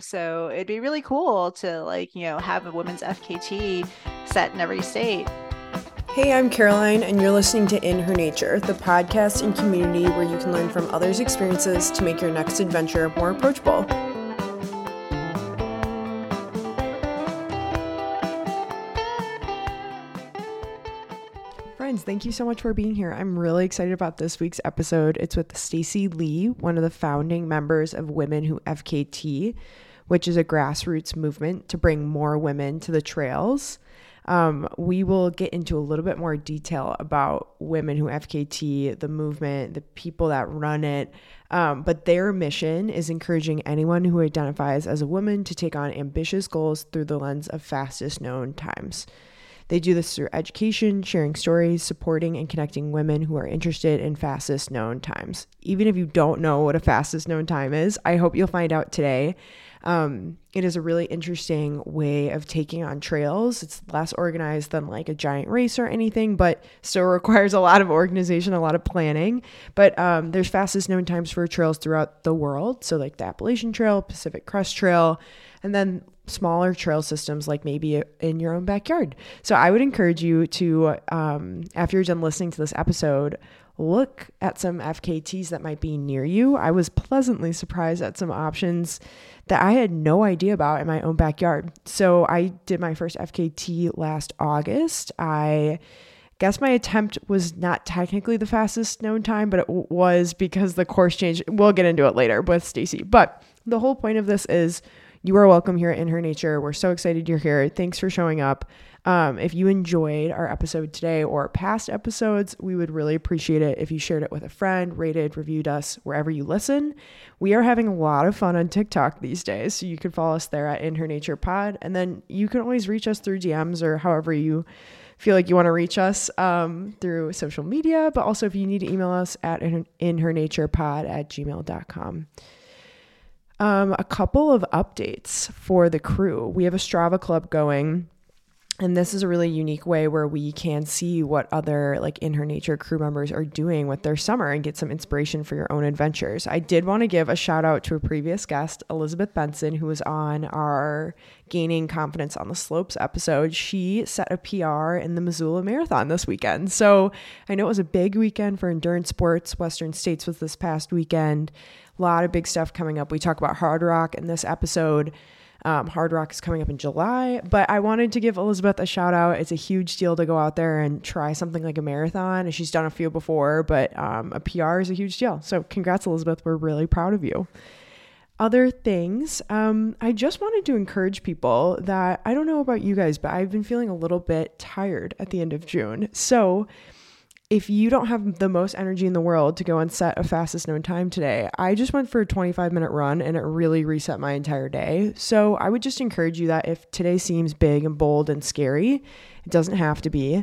So it'd be really cool to like, you know, have a women's FKT set in every state. Hey, I'm Caroline, and you're listening to In Her Nature, the podcast and community where you can learn from others' experiences to make your next adventure more approachable. Friends, thank you so much for being here. I'm really excited about this week's episode. It's with Stacey Lee, one of the founding members of Women Who FKT, which is a grassroots movement to bring more women to the trails. Um, we will get into a little bit more detail about Women Who FKT, the movement, the people that run it. Um, but their mission is encouraging anyone who identifies as a woman to take on ambitious goals through the lens of fastest known times. They do this through education, sharing stories, supporting and connecting women who are interested in fastest known times. Even if you don't know what a fastest known time is, I hope you'll find out today. Um, it is a really interesting way of taking on trails. It's less organized than like a giant race or anything, but still requires a lot of organization, a lot of planning. But um, there's fastest known times for trails throughout the world. So, like the Appalachian Trail, Pacific Crest Trail, and then smaller trail systems like maybe in your own backyard. So I would encourage you to, um, after you're done listening to this episode, look at some FKTs that might be near you. I was pleasantly surprised at some options that I had no idea about in my own backyard. So I did my first FKT last August. I guess my attempt was not technically the fastest known time, but it was because the course changed. We'll get into it later with Stacey. But the whole point of this is you are welcome here In Her Nature. We're so excited you're here. Thanks for showing up. Um, if you enjoyed our episode today or past episodes, we would really appreciate it if you shared it with a friend, rated, reviewed us wherever you listen. We are having a lot of fun on TikTok these days, so you can follow us there at In Her Nature Pod, and then you can always reach us through DMs or however you feel like you want to reach us um, through social media. But also, if you need to email us at inhernaturepod at gmail.com. Um, a couple of updates for the crew. We have a Strava club going. And this is a really unique way where we can see what other like in her nature crew members are doing with their summer and get some inspiration for your own adventures. I did want to give a shout out to a previous guest, Elizabeth Benson, who was on our Gaining Confidence on the Slopes episode. She set a PR in the Missoula Marathon this weekend. So I know it was a big weekend for endurance sports. Western States was this past weekend. A lot of big stuff coming up. We talk about Hardrock in this episode. Um, Hardrock is coming up in July, but I wanted to give Elizabeth a shout out. It's a huge deal to go out there and try something like a marathon. She's done a few before, but um, a PR is a huge deal. So, congrats, Elizabeth. We're really proud of you. Other things, um, I just wanted to encourage people that I don't know about you guys, but I've been feeling a little bit tired at the end of June. So, if you don't have the most energy in the world to go and set a fastest known time today, I just went for a 25 minute run and it really reset my entire day. So I would just encourage you that if today seems big and bold and scary, it doesn't have to be.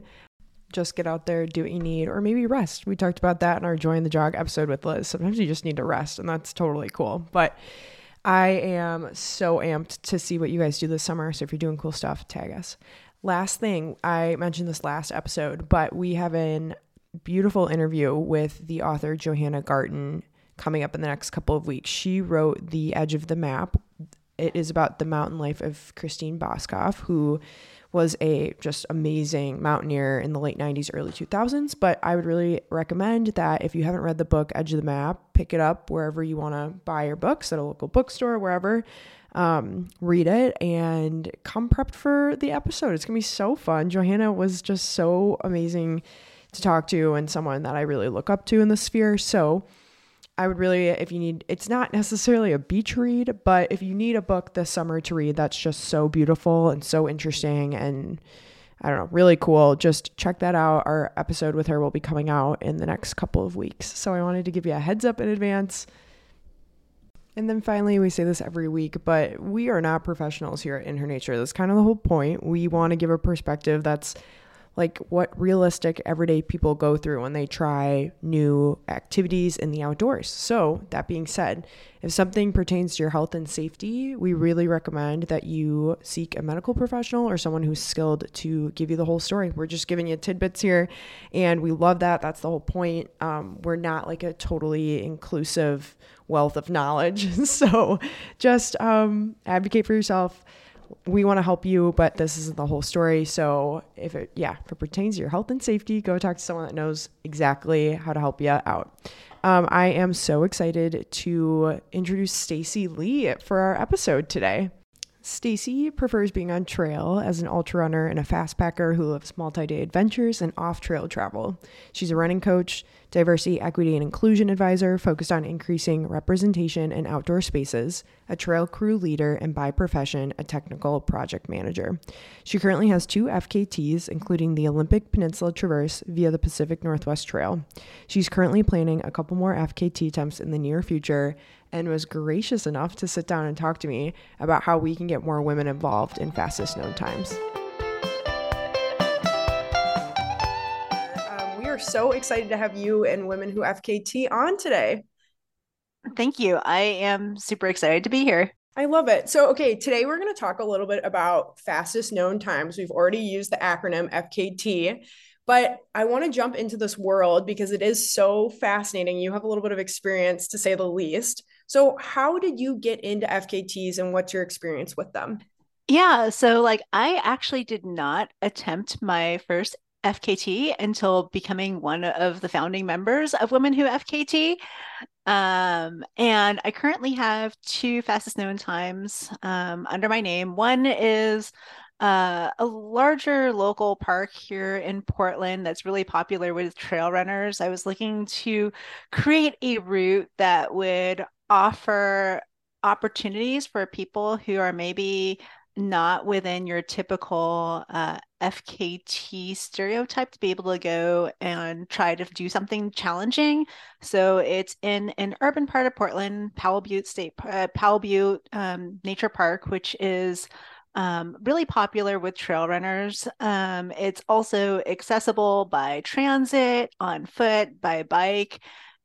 Just get out there, do what you need, or maybe rest. We talked about that in our Join the Jog episode with Liz. Sometimes you just need to rest, and that's totally cool. But I am so amped to see what you guys do this summer. So if you're doing cool stuff, tag us. Last thing, I mentioned this last episode, but we have an beautiful interview with the author Johanna Garton coming up in the next couple of weeks. She wrote The Edge of the Map. It is about the mountain life of Christine Boskoff, who was a just amazing mountaineer in the late 90s, early 2000s. But I would really recommend that if you haven't read the book Edge of the Map, pick it up wherever you want to buy your books at a local bookstore, wherever. Um, read it and come prepped for the episode. It's gonna be so fun. Johanna was just so amazing to talk to and someone that I really look up to in the sphere. So I would really, if you need, it's not necessarily a beach read, but if you need a book this summer to read that's just so beautiful and so interesting and I don't know, really cool, just check that out. Our episode with her will be coming out in the next couple of weeks. So I wanted to give you a heads up in advance. And then finally, we say this every week, but we are not professionals here at In Her Nature. That's kind of the whole point. We want to give a perspective that's like what realistic everyday people go through when they try new activities in the outdoors. So, that being said, if something pertains to your health and safety, we really recommend that you seek a medical professional or someone who's skilled to give you the whole story. We're just giving you tidbits here, and we love that. That's the whole point. Um, we're not like a totally inclusive wealth of knowledge. so just um, advocate for yourself. We want to help you, but this isn't the whole story. So if it, yeah, if it pertains to your health and safety, go talk to someone that knows exactly how to help you out. Um, I am so excited to introduce Stacey Lee for our episode today. Stacey prefers being on trail as an ultra runner and a fast packer who loves multi day adventures and off trail travel. She's a running coach, diversity, equity, and inclusion advisor focused on increasing representation in outdoor spaces, a trail crew leader, and by profession, a technical project manager. She currently has two FKTs, including the Olympic Peninsula Traverse via the Pacific Northwest Trail. She's currently planning a couple more FKT attempts in the near future and was gracious enough to sit down and talk to me about how we can get more women involved in fastest known times. Um, we are so excited to have you and Women Who FKT on today. Thank you. I am super excited to be here. I love it. So, okay, today we're going to talk a little bit about fastest known times. We've already used the acronym FKT. But I want to jump into this world because it is so fascinating. You have a little bit of experience to say the least. So, how did you get into FKTs and what's your experience with them? Yeah, so like I actually did not attempt my first FKT until becoming one of the founding members of Women Who FKT. Um, and I currently have two fastest known times um, under my name. One is uh, a larger local park here in Portland that's really popular with trail runners. I was looking to create a route that would offer opportunities for people who are maybe not within your typical uh, FKT stereotype to be able to go and try to do something challenging. So it's in an urban part of Portland, Powell Butte State, uh, Powell Butte um, Nature Park, which is um, really popular with trail runners. Um, it's also accessible by transit, on foot, by bike.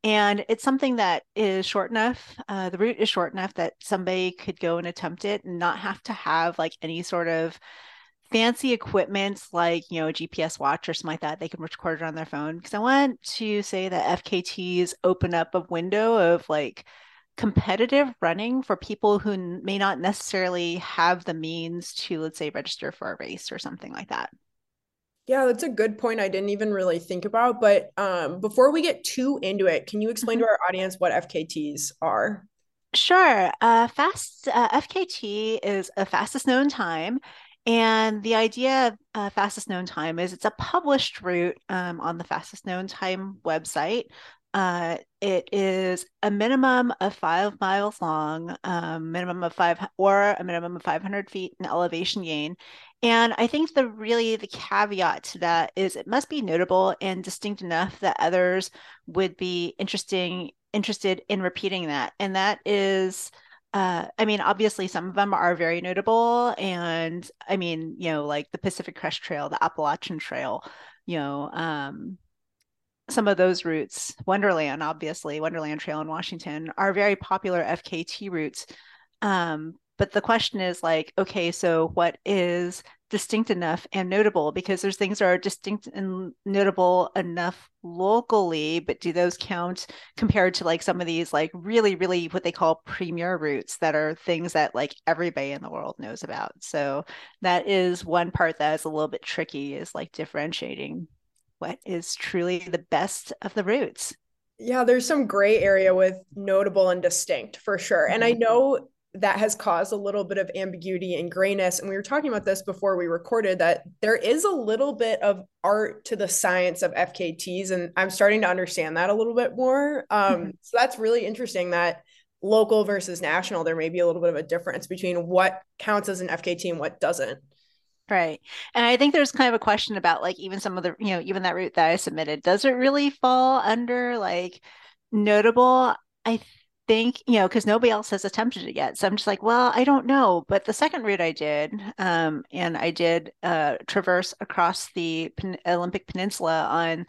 And it's something that is short enough. Uh, the route is short enough that somebody could go and attempt it and not have to have like any sort of fancy equipment like you know a gps watch or something like that they can record it on their phone because i want to say that fkt's open up a window of like competitive running for people who may not necessarily have the means to, let's say, register for a race or something like that. Yeah, that's a good point. I didn't even really think about. But um, before we get too into it, can you explain mm-hmm. to our audience what FKTs are? Sure. Uh, fast uh, FKT is a fastest known time. And the idea of uh, fastest known time is it's a published route um, on the fastest known time website uh, it is a minimum of five miles long, um, minimum of five or a minimum of 500 feet in elevation gain. And I think the really the caveat to that is it must be notable and distinct enough that others would be interesting interested in repeating that. And that is uh, I mean, obviously, some of them are very notable. And I mean, you know, like the Pacific Crest Trail, the Appalachian Trail, you know, um, some of those routes, Wonderland, obviously, Wonderland Trail in Washington, are very popular FKT routes. Um, but the question is like, okay, so what is distinct enough and notable? Because there's things that are distinct and notable enough locally, but do those count compared to like some of these like really, really what they call premier routes that are things that like everybody in the world knows about? So that is one part that is a little bit tricky is like differentiating what is truly the best of the roots. Yeah, there's some gray area with notable and distinct for sure. And I mm-hmm. know that has caused a little bit of ambiguity and grayness. And we were talking about this before we recorded that there is a little bit of art to the science of FKTs. And I'm starting to understand that a little bit more. Um, mm-hmm. So that's really interesting that local versus national, there may be a little bit of a difference between what counts as an FKT and what doesn't. Right. And I think there's kind of a question about like even some of the, you know, even that route that I submitted, does it really fall under like notable? I think, you know, because nobody else has attempted it yet. So I'm just like, well, I don't know. But the second route I did, um, and I did uh, traverse across the Pen- Olympic Peninsula on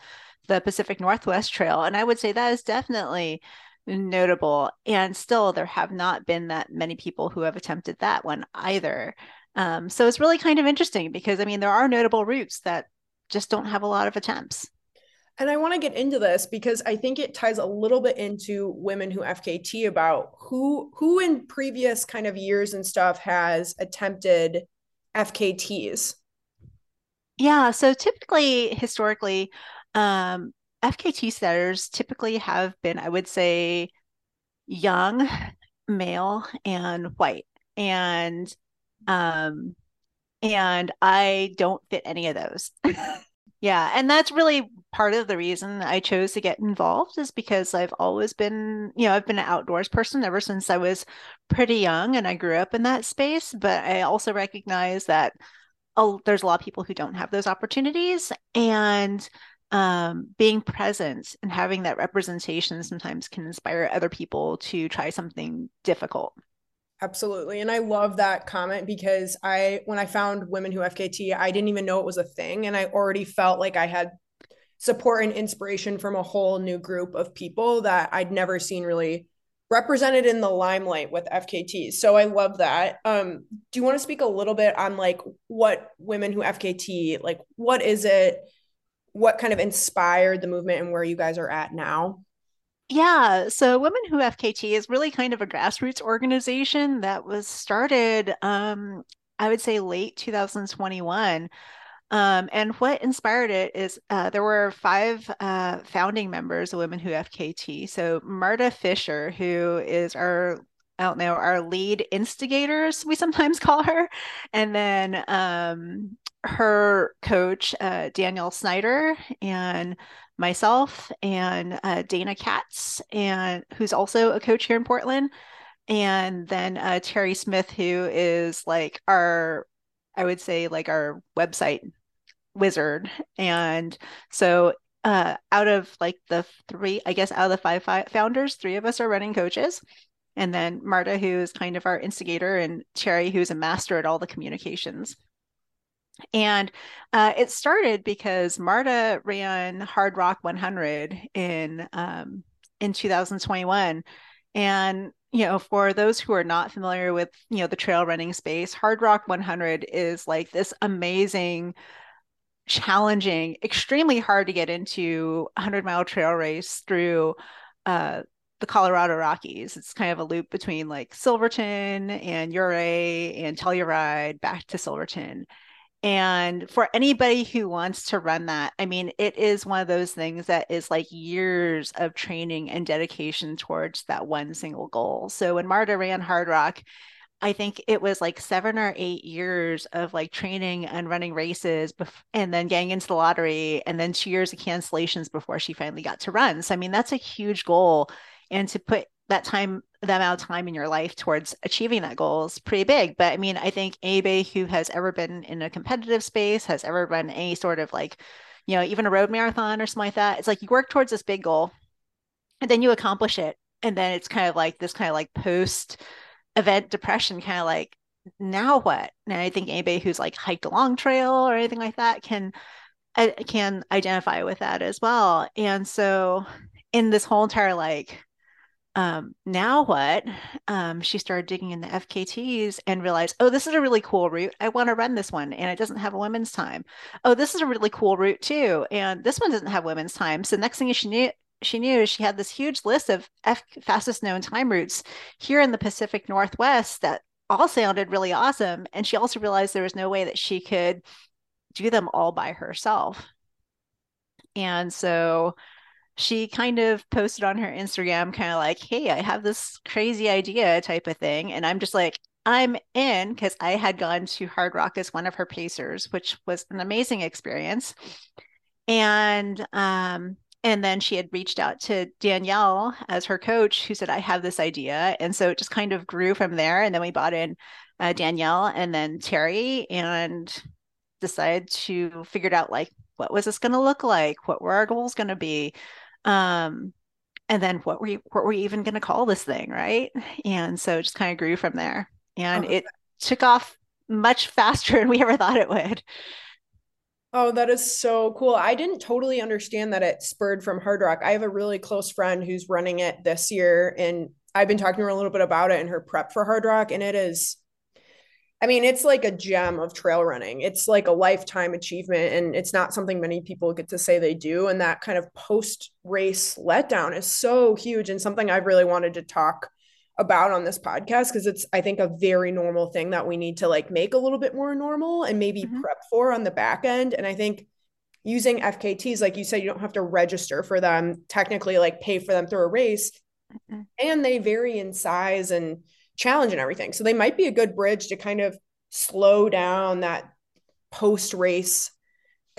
the Pacific Northwest Trail. And I would say that is definitely notable. And still, there have not been that many people who have attempted that one either. Um, so it's really kind of interesting because I mean there are notable routes that just don't have a lot of attempts. And I want to get into this because I think it ties a little bit into women who FKT about who who in previous kind of years and stuff has attempted FKTs. Yeah, so typically historically um FKT setters typically have been I would say young, male and white. And um and I don't fit any of those. yeah, and that's really part of the reason I chose to get involved is because I've always been, you know, I've been an outdoors person ever since I was pretty young and I grew up in that space, but I also recognize that there's a lot of people who don't have those opportunities and um, being present and having that representation sometimes can inspire other people to try something difficult. Absolutely. And I love that comment because I, when I found Women Who FKT, I didn't even know it was a thing. And I already felt like I had support and inspiration from a whole new group of people that I'd never seen really represented in the limelight with FKTs. So I love that. Um, do you want to speak a little bit on like what Women Who FKT, like what is it? What kind of inspired the movement and where you guys are at now? Yeah, so Women Who FKT is really kind of a grassroots organization that was started, um, I would say, late 2021. Um, and what inspired it is uh, there were five uh, founding members of Women Who FKT. So Marta Fisher, who is our I don't know, our lead instigators, we sometimes call her. And then um, her coach, uh, Danielle Snyder, and myself and uh, Dana Katz, and who's also a coach here in Portland, and then uh, Terry Smith, who is like our, I would say, like our website wizard. And so, uh, out of like the three, I guess, out of the five, five founders, three of us are running coaches. And then Marta, who is kind of our instigator, and Terry, who's a master at all the communications. And uh, it started because Marta ran Hardrock 100 in um, in 2021, and you know, for those who are not familiar with you know the trail running space, Hardrock 100 is like this amazing, challenging, extremely hard to get into 100 mile trail race through. Uh, the Colorado Rockies. It's kind of a loop between like Silverton and Ouray and Telluride back to Silverton. And for anybody who wants to run that, I mean, it is one of those things that is like years of training and dedication towards that one single goal. So when Marta ran Hardrock, I think it was like seven or eight years of like training and running races bef- and then getting into the lottery and then two years of cancellations before she finally got to run. So, I mean, that's a huge goal. And to put that time that amount of time in your life towards achieving that goal is pretty big. But I mean, I think anybody who has ever been in a competitive space, has ever run any sort of like, you know, even a road marathon or something like that, it's like you work towards this big goal and then you accomplish it. And then it's kind of like this kind of like post event depression, kind of like, now what? And I think anybody who's like hiked a long trail or anything like that can uh, can identify with that as well. And so in this whole entire like um, now what? Um, she started digging in the FKTs and realized, oh, this is a really cool route. I want to run this one, and it doesn't have a women's time. Oh, this is a really cool route too, and this one doesn't have women's time. So next thing she knew, she knew she had this huge list of F fastest known time routes here in the Pacific Northwest that all sounded really awesome. And she also realized there was no way that she could do them all by herself. And so she kind of posted on her Instagram, kind of like, hey, I have this crazy idea type of thing. And I'm just like, I'm in because I had gone to Hardrock as one of her pacers, which was an amazing experience. And um, and then she had reached out to Danielle as her coach, who said, I have this idea. And so it just kind of grew from there. And then we bought in uh, Danielle and then Terry and decided to figure out like, what was this going to look like? What were our goals going to be? Um, and then what were you, what were you even going to call this thing, right? And so it just kind of grew from there, and oh, it took off much faster than we ever thought it would. Oh, that is so cool. I didn't totally understand that it spurred from Hardrock. I have a really close friend who's running it this year, and I've been talking to her a little bit about it and her prep for Hardrock, and it is I mean, it's like a gem of trail running. It's like a lifetime achievement, and it's not something many people get to say they do. And that kind of post race letdown is so huge and something I've really wanted to talk about on this podcast because it's, I think, a very normal thing that we need to like make a little bit more normal and maybe mm-hmm. prep for on the back end. And I think using FKTs, like you said, you don't have to register for them, technically, like pay for them through a race. Mm-hmm. And they vary in size and challenge and everything. So they might be a good bridge to kind of slow down that post race.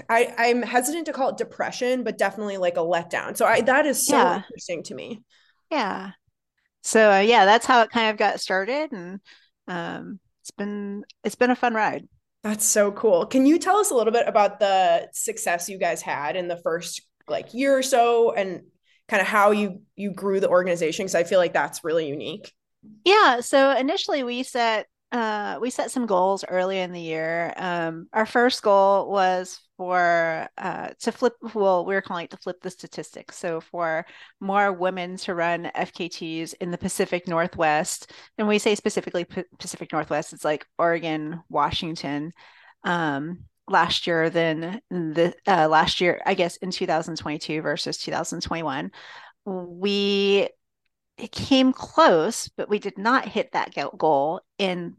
I, I'm hesitant to call it depression, but definitely like a letdown. So I that is so yeah. interesting to me. Yeah. So uh, yeah, that's how it kind of got started, and um, it's been it's been a fun ride. That's so cool. Can you tell us a little bit about the success you guys had in the first like year or so, and kind of how you you grew the organization? Because I feel like that's really unique. Yeah. So initially we set uh, we set some goals early in the year. Um, our first goal was for uh, to flip. Well, we were calling it to flip the statistics. So for more women to run FKTs in the Pacific Northwest, and we say specifically P- Pacific Northwest, it's like Oregon, Washington. Um, last year than the uh, last year, I guess in 2022 versus 2021. We it came close, but we did not hit that goal in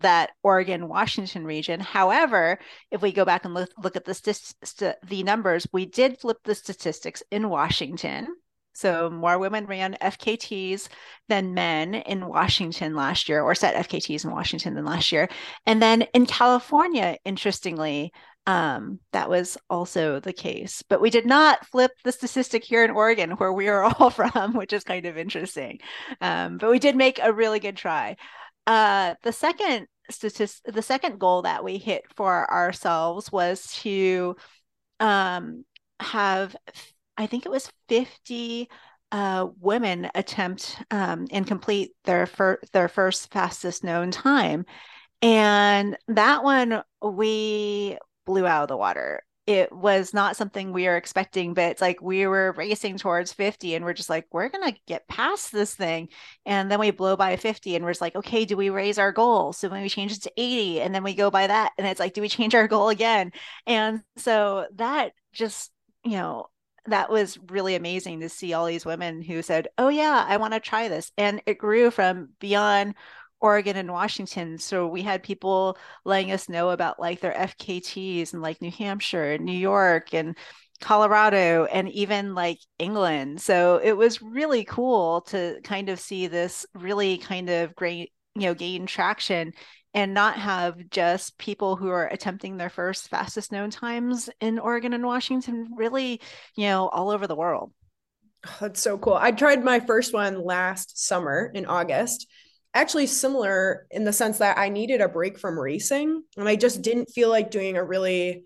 that Oregon Washington region. However, if we go back and look, look at the st- the numbers, we did flip the statistics in Washington. So more women ran FKTs than men in Washington last year, or set FKTs in Washington than last year. And then in California, interestingly, um, that was also the case. But we did not flip the statistic here in Oregon, where we are all from, which is kind of interesting. Um, but we did make a really good try. Uh, the second statistic, the second goal that we hit for ourselves was to um, have, I think it was 50 uh, women attempt um, and complete their fir- their first fastest known time. And that one we blew out of the water. It was not something we were expecting, but it's like we were racing towards 50 and we're just like, we're going to get past this thing. And then we blow by 50 and we're just like, okay, do we raise our goal? So when we change it to 80 and then we go by that and it's like, do we change our goal again? And so that just, you know, that was really amazing to see all these women who said, Oh, yeah, I want to try this. And it grew from beyond Oregon and Washington. So we had people letting us know about like their FKTs in like New Hampshire and New York and Colorado and even like England. So it was really cool to kind of see this really kind of great, you know, gain traction and not have just people who are attempting their first fastest known times in Oregon and Washington, really, you know, all over the world. Oh, that's so cool. I tried my first one last summer in August actually similar in the sense that I needed a break from racing and I just didn't feel like doing a really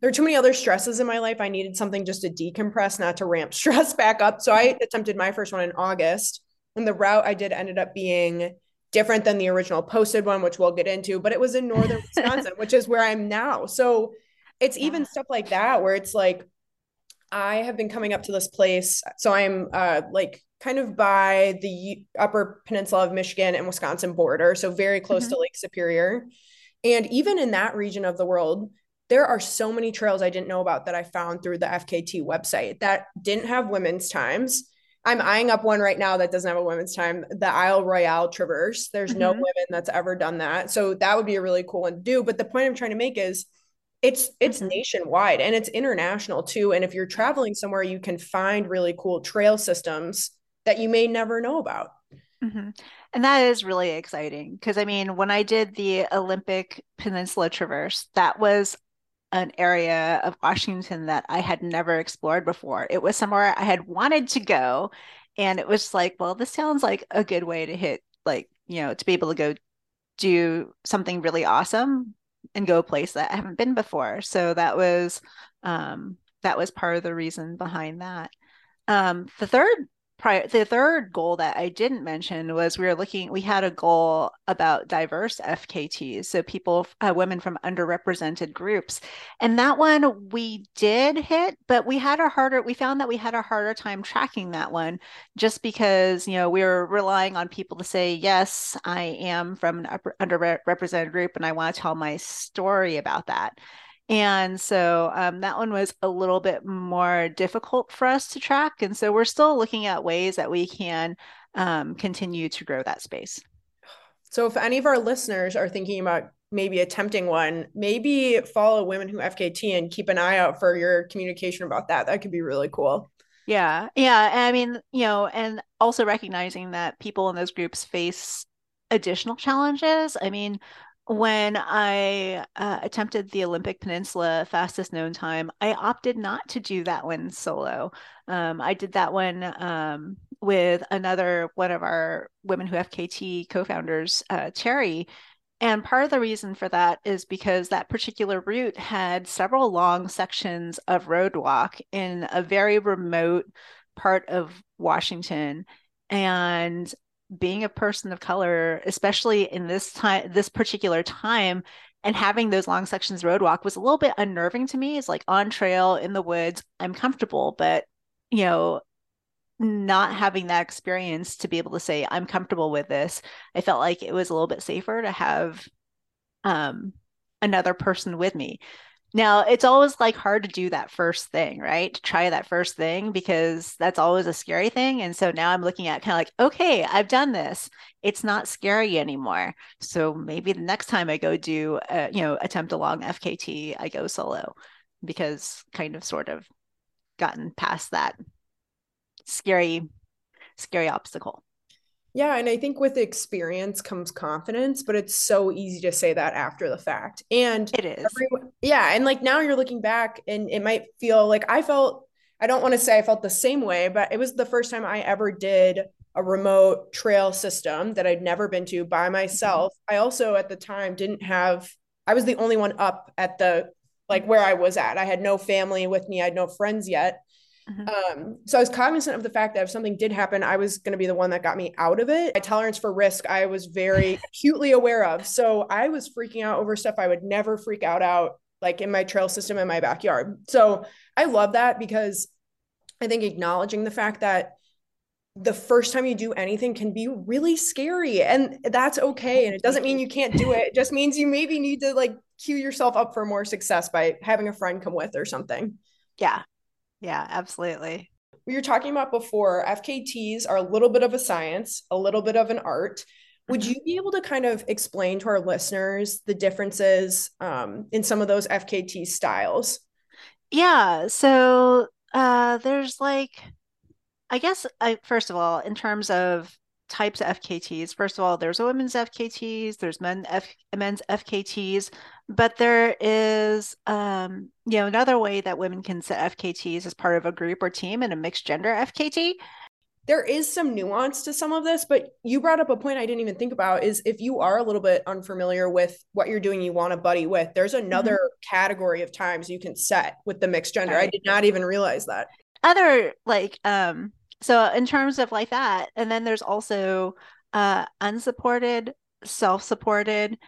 there are too many other stresses in my life. I needed something just to decompress, not to ramp stress back up. So I attempted my first one in August. And the route I did ended up being different than the original posted one, which we'll get into, but it was in northern Wisconsin, which is where I'm now. So it's even stuff like that where it's like I have been coming up to this place. So I'm uh like kind of by the upper peninsula of Michigan and Wisconsin border, so very close mm-hmm. to Lake Superior. And even in that region of the world, there are so many trails I didn't know about that I found through the FKT website that didn't have women's times. I'm eyeing up one right now that doesn't have a women's time, the Isle Royale Traverse. There's mm-hmm. no women that's ever done that. So that would be a really cool one to do. But the point I'm trying to make is it's it's mm-hmm. nationwide and it's international too. And if you're traveling somewhere, you can find really cool trail systems that you may never know about. Mm-hmm. And that is really exciting because I mean, when I did the Olympic Peninsula Traverse, that was an area of Washington that I had never explored before. It was somewhere I had wanted to go. And it was like, well, this sounds like a good way to hit, like, you know, to be able to go do something really awesome and go a place that I haven't been before. So that was um that was part of the reason behind that. Um the third prior the third goal that I didn't mention was we were looking we had a goal about diverse FKTs so people uh, women from underrepresented groups. And that one we did hit but we had a harder we found that we had a harder time tracking that one just because you know we were relying on people to say yes I am from an underrepresented group and I want to tell my story about that and so um, that one was a little bit more difficult for us to track. And so we're still looking at ways that we can um, continue to grow that space. So if any of our listeners are thinking about maybe attempting one, maybe follow Women Who FKT and keep an eye out for your communication about that. That could be really cool. Yeah. Yeah. I mean, you know, and also recognizing that people in those groups face additional challenges. I mean, when I uh, attempted the Olympic Peninsula fastest known time, I opted not to do that one solo. Um, I did that one um, with another one of our Women Who FKT co-founders, uh, Terry. And part of the reason for that is because that particular route had several long sections of roadwalk in a very remote part of Washington. And being a person of color, especially in this time, this particular time, and having those long sections roadwalk was a little bit unnerving to me. It's like on trail in the woods, I'm comfortable, but you know, not having that experience to be able to say I'm comfortable with this, I felt like it was a little bit safer to have um, another person with me. Now, it's always like hard to do that first thing, right? To try that first thing because that's always a scary thing. And so now I'm looking at kind of like, okay, I've done this. It's not scary anymore. So maybe the next time I go do, a, you know, attempt a long FKT, I go solo because kind of sort of gotten past that scary, scary obstacle. Yeah, and I think with experience comes confidence, but it's so easy to say that after the fact. And it is. Everyone, yeah, and like now you're looking back and it might feel like I felt I don't want to say I felt the same way, but it was the first time I ever did a remote trail system that I'd never been to by myself. Mm-hmm. I also at the time didn't have I was the only one up at the like where I was at. I had no family with me, I had no friends yet. Mm-hmm. Um, so I was cognizant of the fact that if something did happen, I was going to be the one that got me out of it. My tolerance for risk, I was very acutely aware of. So I was freaking out over stuff I would never freak out out, like in my trail system in my backyard. So I love that because I think acknowledging the fact that the first time you do anything can be really scary and that's okay and it doesn't mean you can't do it it just means you maybe need to like cue yourself up for more success by having a friend come with or something yeah yeah, absolutely. We were talking about before, FKTs are a little bit of a science, a little bit of an art. Would mm-hmm. you be able to kind of explain to our listeners the differences um, in some of those FKT styles? Yeah. So uh, there's like, I guess, I, first of all, in terms of types of FKTs. First of all, there's a women's FKTs, there's men F, men's FKTs, but there is, um, you know, another way that women can set FKTs as part of a group or team in a mixed gender FKT. There is some nuance to some of this, but you brought up a point I didn't even think about is if you are a little bit unfamiliar with what you're doing, you want a buddy with, there's another mm-hmm. category of times you can set with the mixed gender. Right. I did not even realize that. Other like um so in terms of like that and then there's also uh unsupported self-supported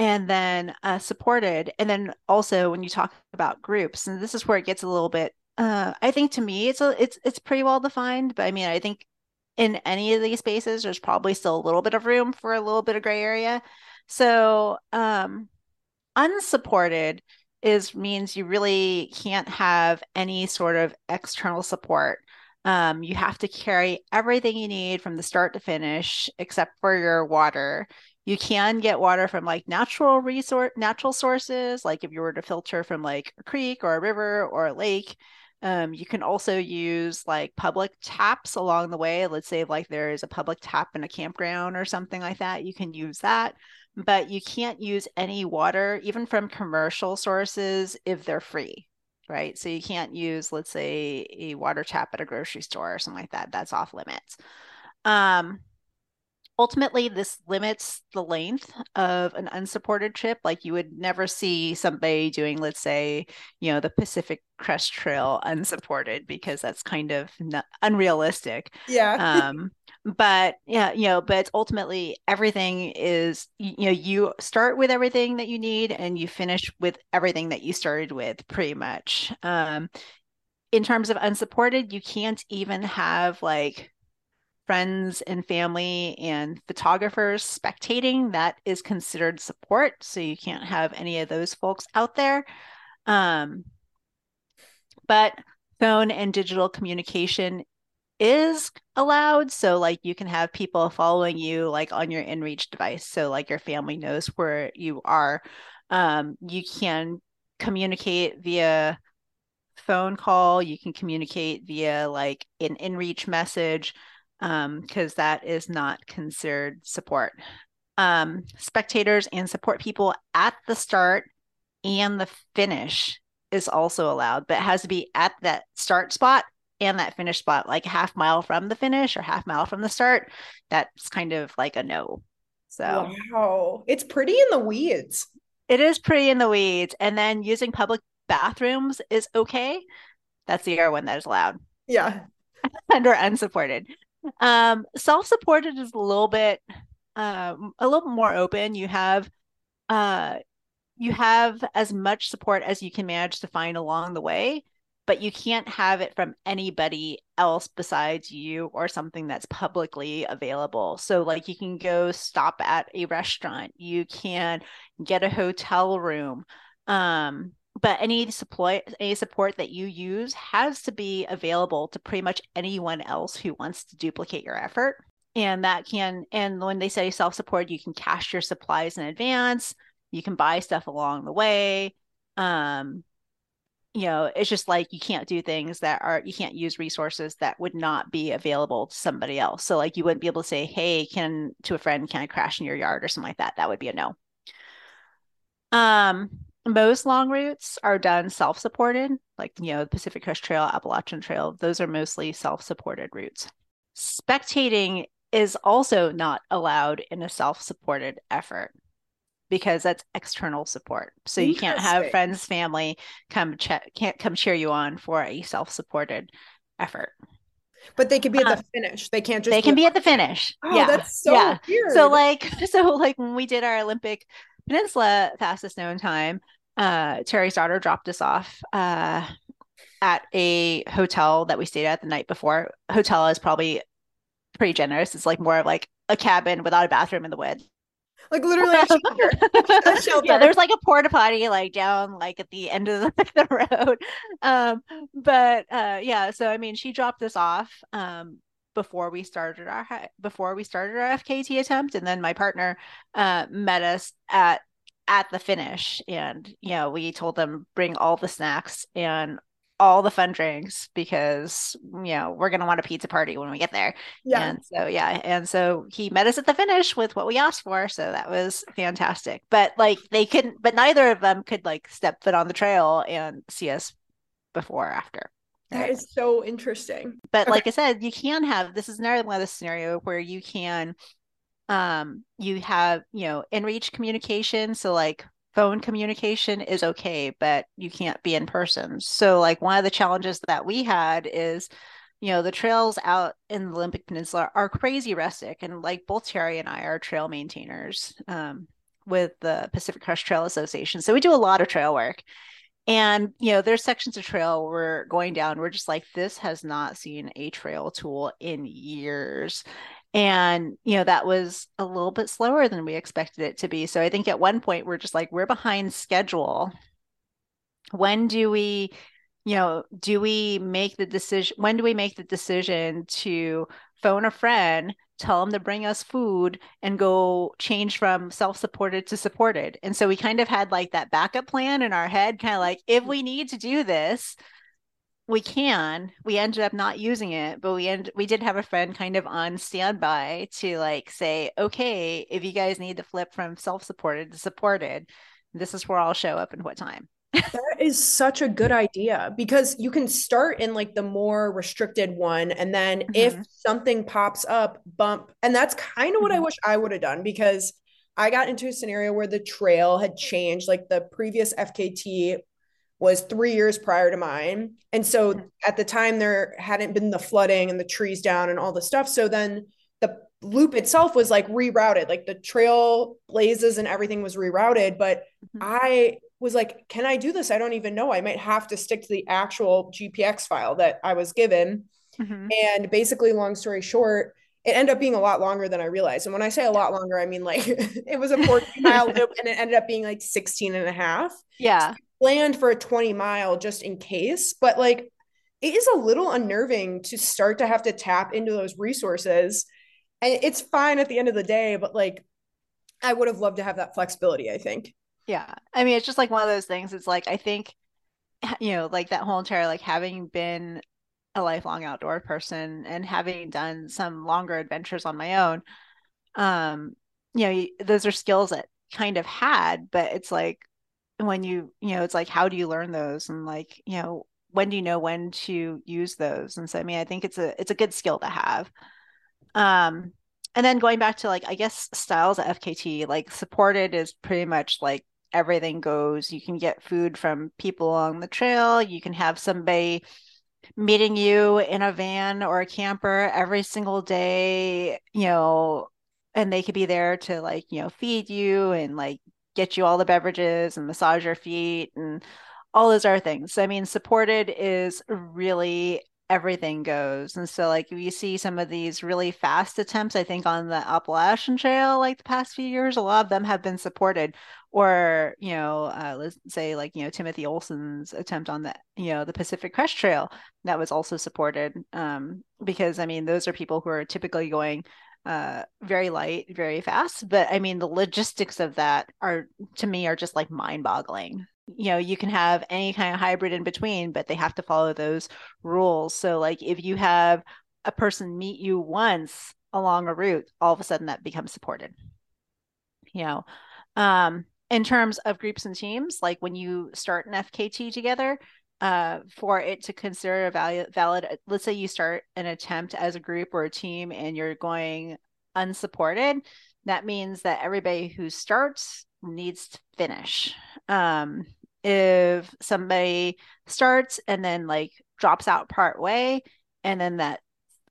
and then uh, supported and then also when you talk about groups and this is where it gets a little bit uh, i think to me it's a it's it's pretty well defined but i mean i think in any of these spaces there's probably still a little bit of room for a little bit of gray area. So um unsupported is means you really can't have any sort of external support um, you have to carry everything you need from the start to finish, except for your water. You can get water from like natural resource, natural sources, like if you were to filter from like a creek or a river or a lake. Um, you can also use like public taps along the way. Let's say like there is a public tap in a campground or something like that. You can use that, but you can't use any water, even from commercial sources, if they're free right? So you can't use, let's say, a water tap at a grocery store or something like that. That's off limits. Um, ultimately this limits the length of an unsupported trip. Like you would never see somebody doing let's say you know the pacific crest trail unsupported because that's kind of not, unrealistic. Yeah. Um but yeah you know but ultimately everything is you, you know you start with everything that you need and you finish with everything that you started with pretty much. Um in terms of unsupported you can't even have like friends and family and photographers spectating, that is considered support. So you can't have any of those folks out there. Um, but phone and digital communication is allowed. So, like, you can have people following you, like, on your inReach device. So, like, your family knows where you are. Um, you can communicate via phone call, you can communicate via, like, an inReach message because um, that is not considered support. Um, spectators and support people at the start and the finish is also allowed, but it has to be at that start spot and that finish spot, like half mile from the finish or half mile from the start. That's kind of like a no. So, wow, it's pretty in the weeds. It is pretty in the weeds. And then using public bathrooms is okay. That's the other one that is allowed. Yeah. Under unsupported. Um, self-supported is a little bit um, a little more open. You have uh, you have as much support as you can manage to find along the way, but you can't have it from anybody else besides you or something that's publicly available. So, like, you can go stop at a restaurant, you can get a hotel room. Um, but any support any support that you use has to be available to pretty much anyone else who wants to duplicate your effort. And that can and when they say self-support you can cache your supplies in advance. You can buy stuff along the way. Um you know it's just like you can't do things that are you can't use resources that would not be available to somebody else. So like you wouldn't be able to say hey can to a friend can i crash in your yard or something like that? That would be a no. Um most long routes are done self-supported like you know the pacific crest trail appalachian trail those are mostly self-supported routes spectating is also not allowed in a self-supported effort because that's external support so you can't have friends family come check can't come cheer you on for a self-supported effort but they could be at the um, finish. They can't just. They can be at the finish. Oh, yeah, that's so yeah. weird. So like, so like when we did our Olympic Peninsula fastest known time, uh, Terry's daughter dropped us off uh, at a hotel that we stayed at the night before. Hotel is probably pretty generous. It's like more of like a cabin without a bathroom in the woods. Like literally a shelter. a shelter. Yeah, there's like a porta potty like down like at the end of the, the road. Um, but uh, yeah, so I mean, she dropped us off um, before we started our before we started our FKT attempt, and then my partner uh, met us at at the finish and you know we told them bring all the snacks and all the fun drinks because you know we're going to want a pizza party when we get there. Yeah. And so yeah and so he met us at the finish with what we asked for so that was fantastic. But like they couldn't but neither of them could like step foot on the trail and see us before or after. That is so interesting. But okay. like i said you can have this is another one of the scenario where you can um you have you know inReach communication so like phone communication is okay but you can't be in person. So like one of the challenges that we had is you know the trails out in the olympic peninsula are crazy rustic and like both terry and i are trail maintainers um, with the pacific crest trail association. So we do a lot of trail work. And you know there's sections of trail we're going down we're just like this has not seen a trail tool in years and you know that was a little bit slower than we expected it to be. So i think at one point we're just like we're behind schedule. When do we you know do we make the decision when do we make the decision to phone a friend tell them to bring us food and go change from self-supported to supported? And so we kind of had like that backup plan in our head kind of like if we need to do this we can we ended up not using it but we end we did have a friend kind of on standby to like say okay if you guys need to flip from self-supported to supported this is where i'll show up and what time That is such a good idea because you can start in like the more restricted one. And then mm-hmm. if something pops up, bump. And that's kind of what mm-hmm. I wish I would have done because I got into a scenario where the trail had changed. Like the previous FKT was three years prior to mine. And so at the time, there hadn't been the flooding and the trees down and all the stuff. So then the loop itself was like rerouted, like the trail blazes and everything was rerouted. But mm-hmm. I was like, can I do this? I don't even know. I might have to stick to the actual GPX file that I was given. Mm-hmm. And basically, long story short, it ended up being a lot longer than I realized. And when I say a lot longer, I mean like it was a 14 mile loop and it ended up being like 16 and a half. Yeah. So planned for a 20 mile just in case. But like it is a little unnerving to start to have to tap into those resources. And it's fine at the end of the day, but like I would have loved to have that flexibility, I think. Yeah. I mean, it's just like one of those things. It's like, I think, you know, like that whole entire, like having been a lifelong outdoor person and having done some longer adventures on my own, um, you know, those are skills that kind of had, but it's like when you, you know, it's like, how do you learn those? And like, you know, when do you know when to use those? And so, I mean, I think it's a, it's a good skill to have. Um, and then going back to like, I guess styles at FKT, like supported is pretty much like everything goes. You can get food from people along the trail. You can have somebody meeting you in a van or a camper every single day, you know, and they could be there to like, you know, feed you and like get you all the beverages and massage your feet and all those other things. I mean, supported is really everything goes. And so, like, we see some of these really fast attempts, I think, on the Appalachian Trail, like the past few years, a lot of them have been supported. Or, you know, uh, let's say, like, you know, Timothy Olson's attempt on the, you know, the Pacific Crest Trail that was also supported. Um, because, I mean, those are people who are typically going uh very light very fast but i mean the logistics of that are to me are just like mind boggling you know you can have any kind of hybrid in between but they have to follow those rules. So like if you have a person meet you once along a route all of a sudden that becomes supported. You know um in terms of groups and teams like when you start an fkt together uh, for it to consider a valid, valid let's say you start an attempt as a group or a team and you're going unsupported that means that everybody who starts needs to finish. Um, if somebody starts and then like drops out part way and then that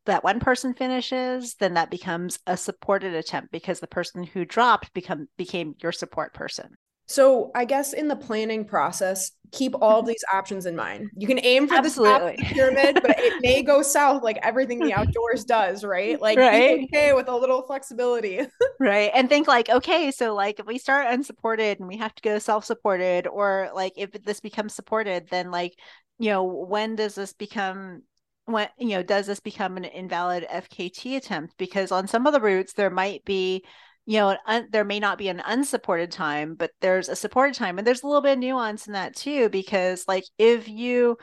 that one person finishes then that becomes a supported attempt because the person who dropped become became your support person so I guess in the planning process, keep all of these options in mind. You can aim for Absolutely. the pyramid, but it may go south like everything the outdoors does, right? Like right. okay with a little flexibility. right. And think like, okay, so like if we start unsupported and we have to go self-supported, or like if this becomes supported, then like, you know, when does this become when you know, does this become an invalid FKT attempt? Because on some of the routes there might be you know, un- there may not be an unsupported time, but there's a supported time. And there's a little bit of nuance in that too, because like if you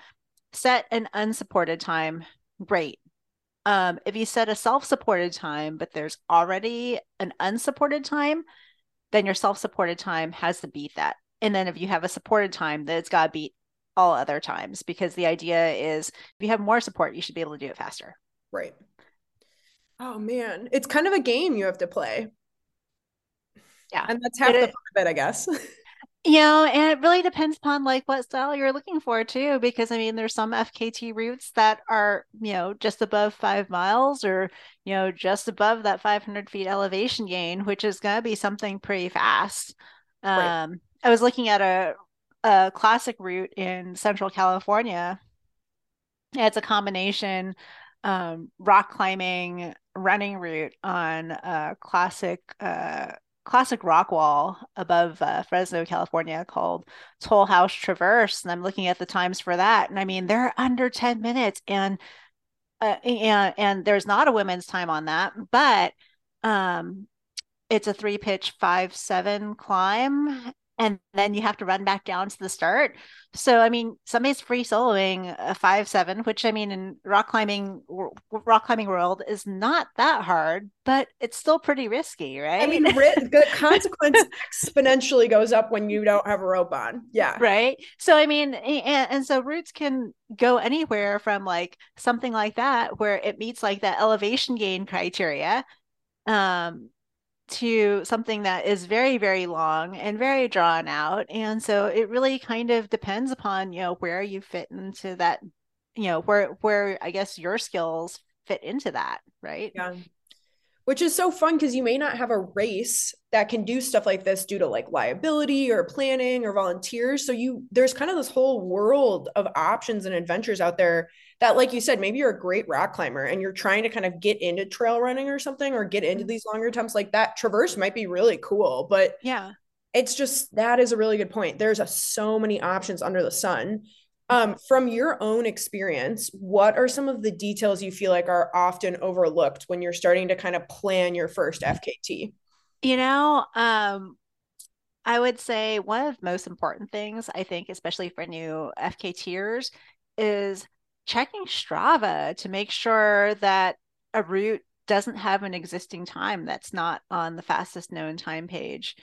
set an unsupported time, great. Um, if you set a self-supported time, but there's already an unsupported time, then your self-supported time has to beat that. And then if you have a supported time, then it's got to beat all other times because the idea is if you have more support, you should be able to do it faster. Right. Oh man, it's kind of a game you have to play. Yeah. And that's half it, the fun of it, I guess. you know, and it really depends upon like what style you're looking for too, because I mean, there's some FKT routes that are, you know, just above five miles or, you know, just above that 500 feet elevation gain, which is going to be something pretty fast. Right. Um, I was looking at a, a classic route in Central California. It's a combination um, rock climbing running route on a classic uh, classic rock wall above uh, Fresno, California called Toll House Traverse. And I'm looking at the times for that. And I mean, they're under 10 minutes and, uh, and, and there's not a women's time on that, but, um, it's a three pitch five, seven climb and then you have to run back down to the start. So I mean, somebody's free soloing a five seven, which I mean in rock climbing rock climbing world is not that hard, but it's still pretty risky, right? I mean, the consequence exponentially goes up when you don't have a rope on. Yeah, right. So I mean, and, and so routes can go anywhere from like something like that where it meets like that elevation gain criteria um to something that is very very long and very drawn out and so it really kind of depends upon you know where you fit into that you know where where i guess your skills fit into that right? Yeah. Which is so fun because you may not have a race that can do stuff like this due to like liability or planning or volunteers so you there's kind of this whole world of options and adventures out there that like you said maybe you're a great rock climber and you're trying to kind of get into trail running or something or get into mm-hmm. these longer attempts like that traverse might be really cool but yeah it's just that is a really good point there's a, so many options under the sun um, from your own experience, what are some of the details you feel like are often overlooked when you're starting to kind of plan your first FKT? You know, um, I would say one of the most important things, I think, especially for new FKTers, is checking Strava to make sure that a route doesn't have an existing time that's not on the fastest known time page.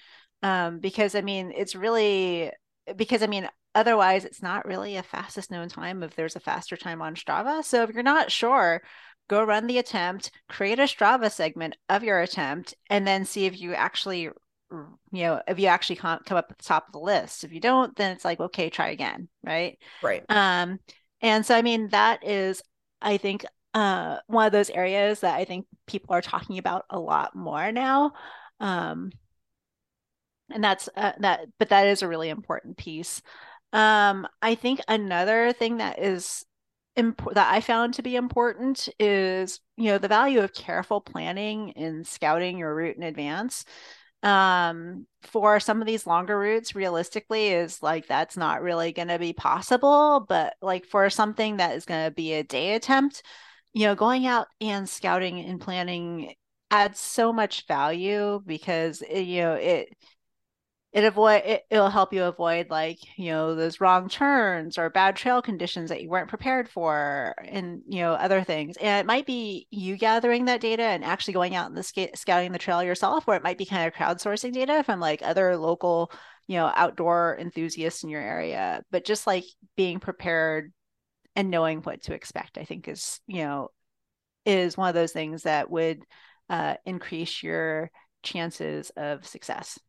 Um, because I mean, it's really because I mean, otherwise it's not really a fastest known time if there's a faster time on Strava. So if you're not sure, go run the attempt, create a Strava segment of your attempt, and then see if you actually, you know, if you actually come up at the top of the list. If you don't, then it's like, okay, try again. Right. Right. Um, and so, I mean, that is, I think, uh, one of those areas that I think people are talking about a lot more now. Um, and that's uh, that, but that is a really important piece. Um, I think another thing that is that I found to be important is, you know, the value of careful planning in scouting your route in advance. Um, for some of these longer routes, realistically, is like that's not really going to be possible. But like for something that is going to be a day attempt, you know, going out and scouting and planning adds so much value because it, you know it it avoid it, it'll help you avoid like you know those wrong turns or bad trail conditions that you weren't prepared for and you know other things. And it might be you gathering that data and actually going out and the sc- scouting the trail yourself or it might be kind of crowdsourcing data from like other local you know outdoor enthusiasts in your area. But just like being prepared and knowing what to expect i think is you know is one of those things that would uh, increase your chances of success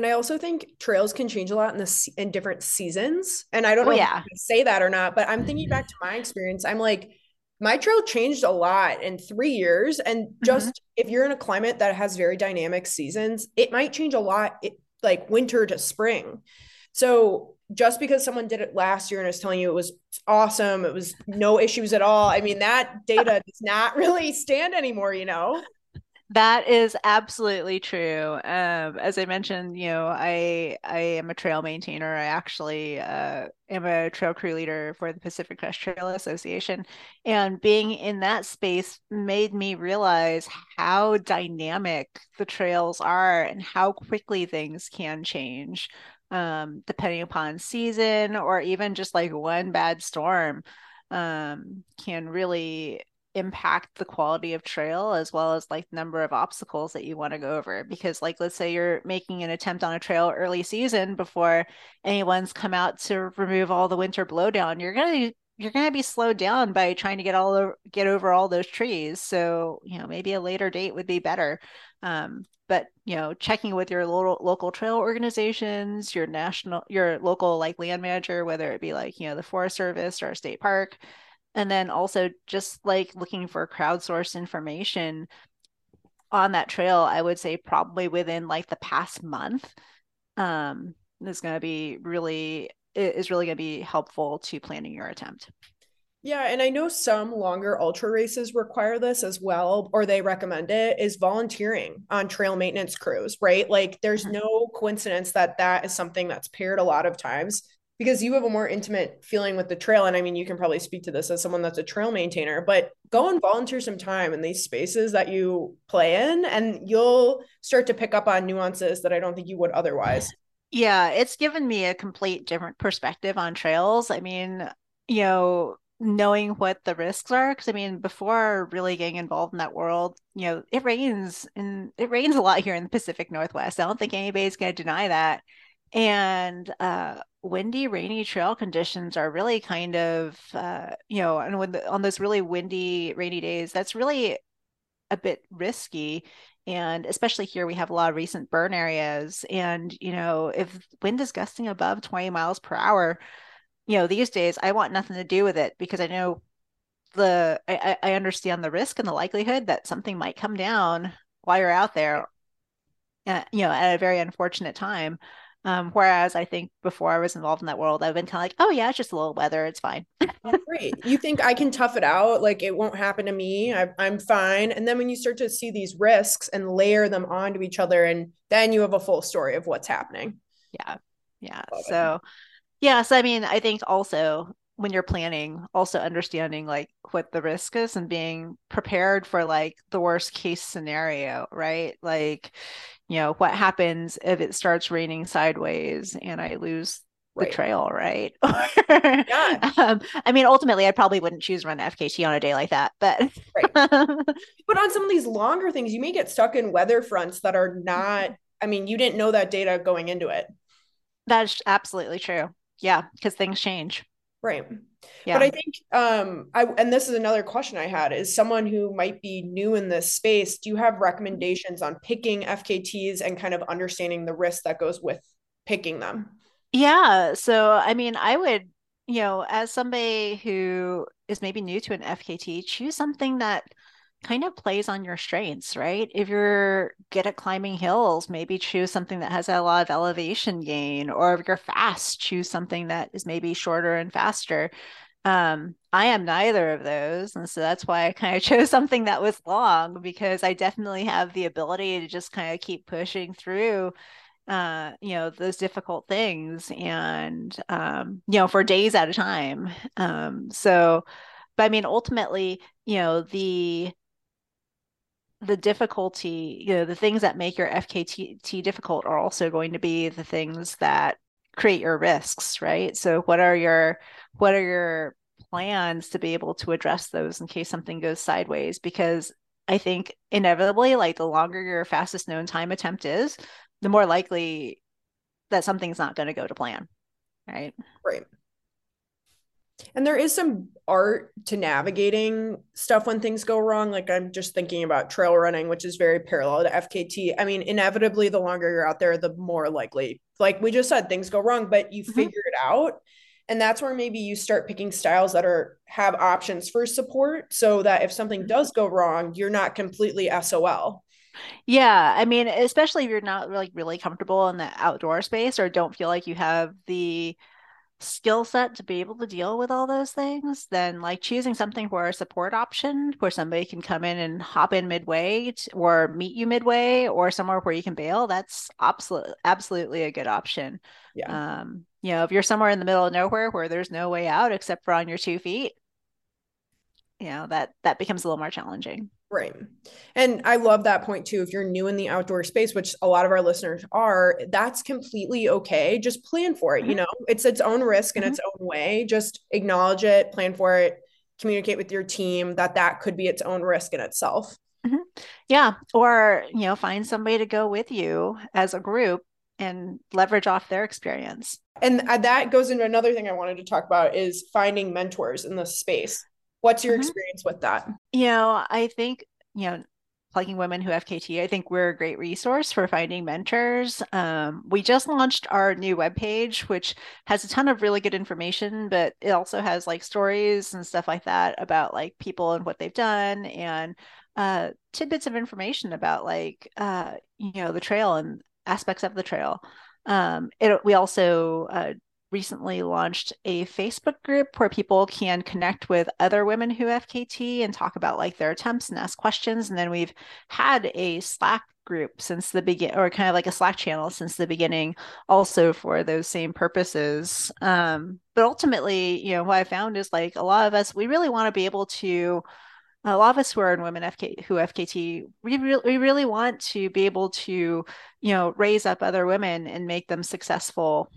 and I also think trails can change a lot in the in different seasons. And I don't oh, know yeah. say that or not, but I'm thinking back to my experience. I'm like, my trail changed a lot in three years. And mm-hmm. just mm-hmm. if you're in a climate that has very dynamic seasons, it might change a lot, it, like winter to spring. So just because someone did it last year and is telling you it was awesome, it was no issues at all. I mean, that data does not really stand anymore, you know? That is absolutely true. Um, as I mentioned, you know, I I am a trail maintainer. I actually uh, am a trail crew leader for the Pacific Crest Trail Association, and being in that space made me realize how dynamic the trails are and how quickly things can change, um, depending upon season or even just like one bad storm um, can really impact the quality of trail as well as like number of obstacles that you want to go over because like let's say you're making an attempt on a trail early season before anyone's come out to remove all the winter blowdown you're going to you're going to be slowed down by trying to get all the, get over all those trees. So you know maybe a later date would be better. Um, but you know checking with your local local trail organizations your national your local like land manager whether it be like you know the forest service or a state park and then also just like looking for crowdsourced information on that trail i would say probably within like the past month um is going to be really is really going to be helpful to planning your attempt yeah, and I know some longer ultra races require this as well, or they recommend it, is volunteering on trail maintenance crews, right? Like, there's mm-hmm. no coincidence that that is something that's paired a lot of times because you have a more intimate feeling with the trail. And I mean, you can probably speak to this as someone that's a trail maintainer, but go and volunteer some time in these spaces that you play in, and you'll start to pick up on nuances that I don't think you would otherwise. Yeah, it's given me a complete different perspective on trails. I mean, you know, knowing what the risks are, because I mean, before really getting involved in that world, you know, it rains and it rains a lot here in the Pacific Northwest. I don't think anybody's going to deny that. And uh, windy, rainy trail conditions are really kind of, uh, you know, and when the, on those really windy, rainy days, that's really a bit risky. And especially here, we have a lot of recent burn areas. And, you know, if wind is gusting above 20 miles per hour, you know, these days I want nothing to do with it because I know the, I, I understand the risk and the likelihood that something might come down while you're out there, uh, you know, at a very unfortunate time. Um, whereas I think before I was involved in that world, I've been kind of like, oh yeah, it's just a little weather, it's fine. Great. You think I can tough it out? Like it won't happen to me. I, I'm fine. And then when you start to see these risks and layer them onto each other, and then you have a full story of what's happening. Yeah. Yeah. Love so, it. yeah. So, I mean, I think also when you're planning, also understanding like what the risk is and being prepared for like the worst case scenario, right? Like, you know, what happens if it starts raining sideways and I lose the right. trail, right? yeah. Um, I mean, ultimately, I probably wouldn't choose run FKT on a day like that, but right. but on some of these longer things, you may get stuck in weather fronts that are not. I mean, you didn't know that data going into it. That's absolutely true. Yeah, because things change. Right. Yeah. But I think um I and this is another question I had is someone who might be new in this space, do you have recommendations on picking FKTs and kind of understanding the risk that goes with picking them? Yeah. So I mean, I would, you know, as somebody who is maybe new to an FKT, choose something that kind of plays on your strengths, right? If you're good at climbing hills, maybe choose something that has a lot of elevation gain, or if you're fast, choose something that is maybe shorter and faster. Um, I am neither of those. And so that's why I kind of chose something that was long because I definitely have the ability to just kind of keep pushing through uh, you know, those difficult things and um, you know, for days at a time. Um, so but I mean ultimately, you know, the the difficulty, you know, the things that make your FKT difficult are also going to be the things that create your risks, right? So what are your what are your plans to be able to address those in case something goes sideways? Because I think inevitably, like the longer your fastest known time attempt is, the more likely that something's not going to go to plan, right? Right. And there is some art to navigating stuff when things go wrong. Like I'm just thinking about trail running, which is very parallel to FKT. I mean, inevitably, the longer you're out there, the more likely, like we just said, things go wrong, but you mm-hmm. figure it out. And that's where maybe you start picking styles that are have options for support so that if something mm-hmm. does go wrong, you're not completely SOL. Yeah, I mean, especially if you're not like really comfortable in the outdoor space or don't feel like you have the skill set to be able to deal with all those things, then like choosing something for a support option where somebody can come in and hop in midway to, or meet you midway or somewhere where you can bail, that's absolutely absolutely a good option. Yeah. Um, you know, if you're somewhere in the middle of nowhere where there's no way out except for on your two feet, you know, that that becomes a little more challenging. Right. And I love that point too. If you're new in the outdoor space, which a lot of our listeners are, that's completely okay. Just plan for it. Mm-hmm. You know, it's its own risk in mm-hmm. its own way. Just acknowledge it, plan for it, communicate with your team that that could be its own risk in itself. Mm-hmm. Yeah. Or, you know, find somebody to go with you as a group and leverage off their experience. And uh, that goes into another thing I wanted to talk about is finding mentors in this space. What's your mm-hmm. experience with that? You know, I think, you know, plugging women who FKT, I think we're a great resource for finding mentors. Um, we just launched our new webpage, which has a ton of really good information, but it also has like stories and stuff like that about like people and what they've done and uh, tidbits of information about like, uh, you know, the trail and aspects of the trail. Um, it, we also uh, recently launched a Facebook group where people can connect with other women who FKT and talk about like their attempts and ask questions. And then we've had a Slack group since the begin or kind of like a Slack channel since the beginning, also for those same purposes. Um, but ultimately, you know, what I found is like a lot of us, we really want to be able to a lot of us who are in women FK who FKT, we really we really want to be able to, you know, raise up other women and make them successful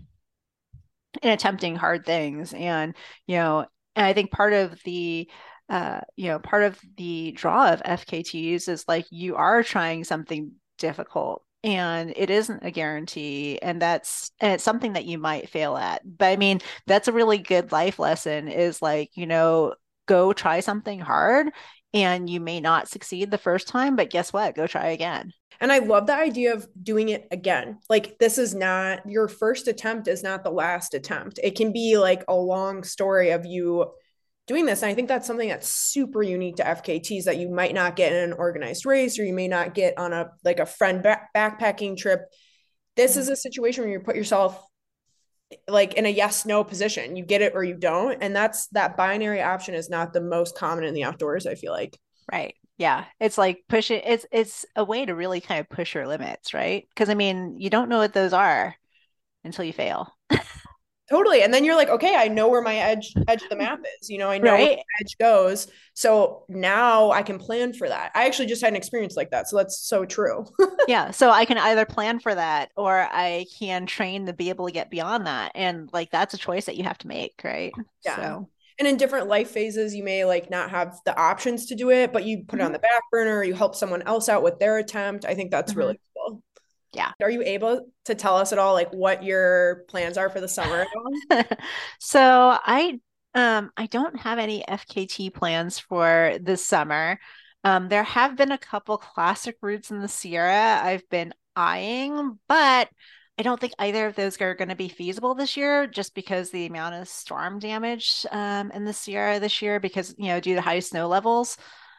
in attempting hard things. And, you know, and I think part of the uh, you know, part of the draw of FKTs is like you are trying something difficult and it isn't a guarantee and that's and it's something that you might fail at but i mean that's a really good life lesson is like you know go try something hard and you may not succeed the first time but guess what go try again and i love the idea of doing it again like this is not your first attempt is not the last attempt it can be like a long story of you doing this. And I think that's something that's super unique to FKTs that you might not get in an organized race or you may not get on a like a friend back- backpacking trip. This mm-hmm. is a situation where you put yourself like in a yes no position. You get it or you don't. And that's that binary option is not the most common in the outdoors, I feel like. Right. Yeah. It's like pushing it's it's a way to really kind of push your limits, right? Because I mean, you don't know what those are until you fail. Totally. And then you're like, okay, I know where my edge edge of the map is. You know, I know right? where edge goes. So now I can plan for that. I actually just had an experience like that. So that's so true. yeah. So I can either plan for that or I can train to be able to get beyond that. And like that's a choice that you have to make, right? Yeah. So and in different life phases, you may like not have the options to do it, but you put mm-hmm. it on the back burner, you help someone else out with their attempt. I think that's mm-hmm. really cool yeah are you able to tell us at all like what your plans are for the summer so i um i don't have any fkt plans for this summer um there have been a couple classic routes in the sierra i've been eyeing but I don't think either of those are going to be feasible this year, just because the amount of storm damage um, in the Sierra this year, because you know due to high snow levels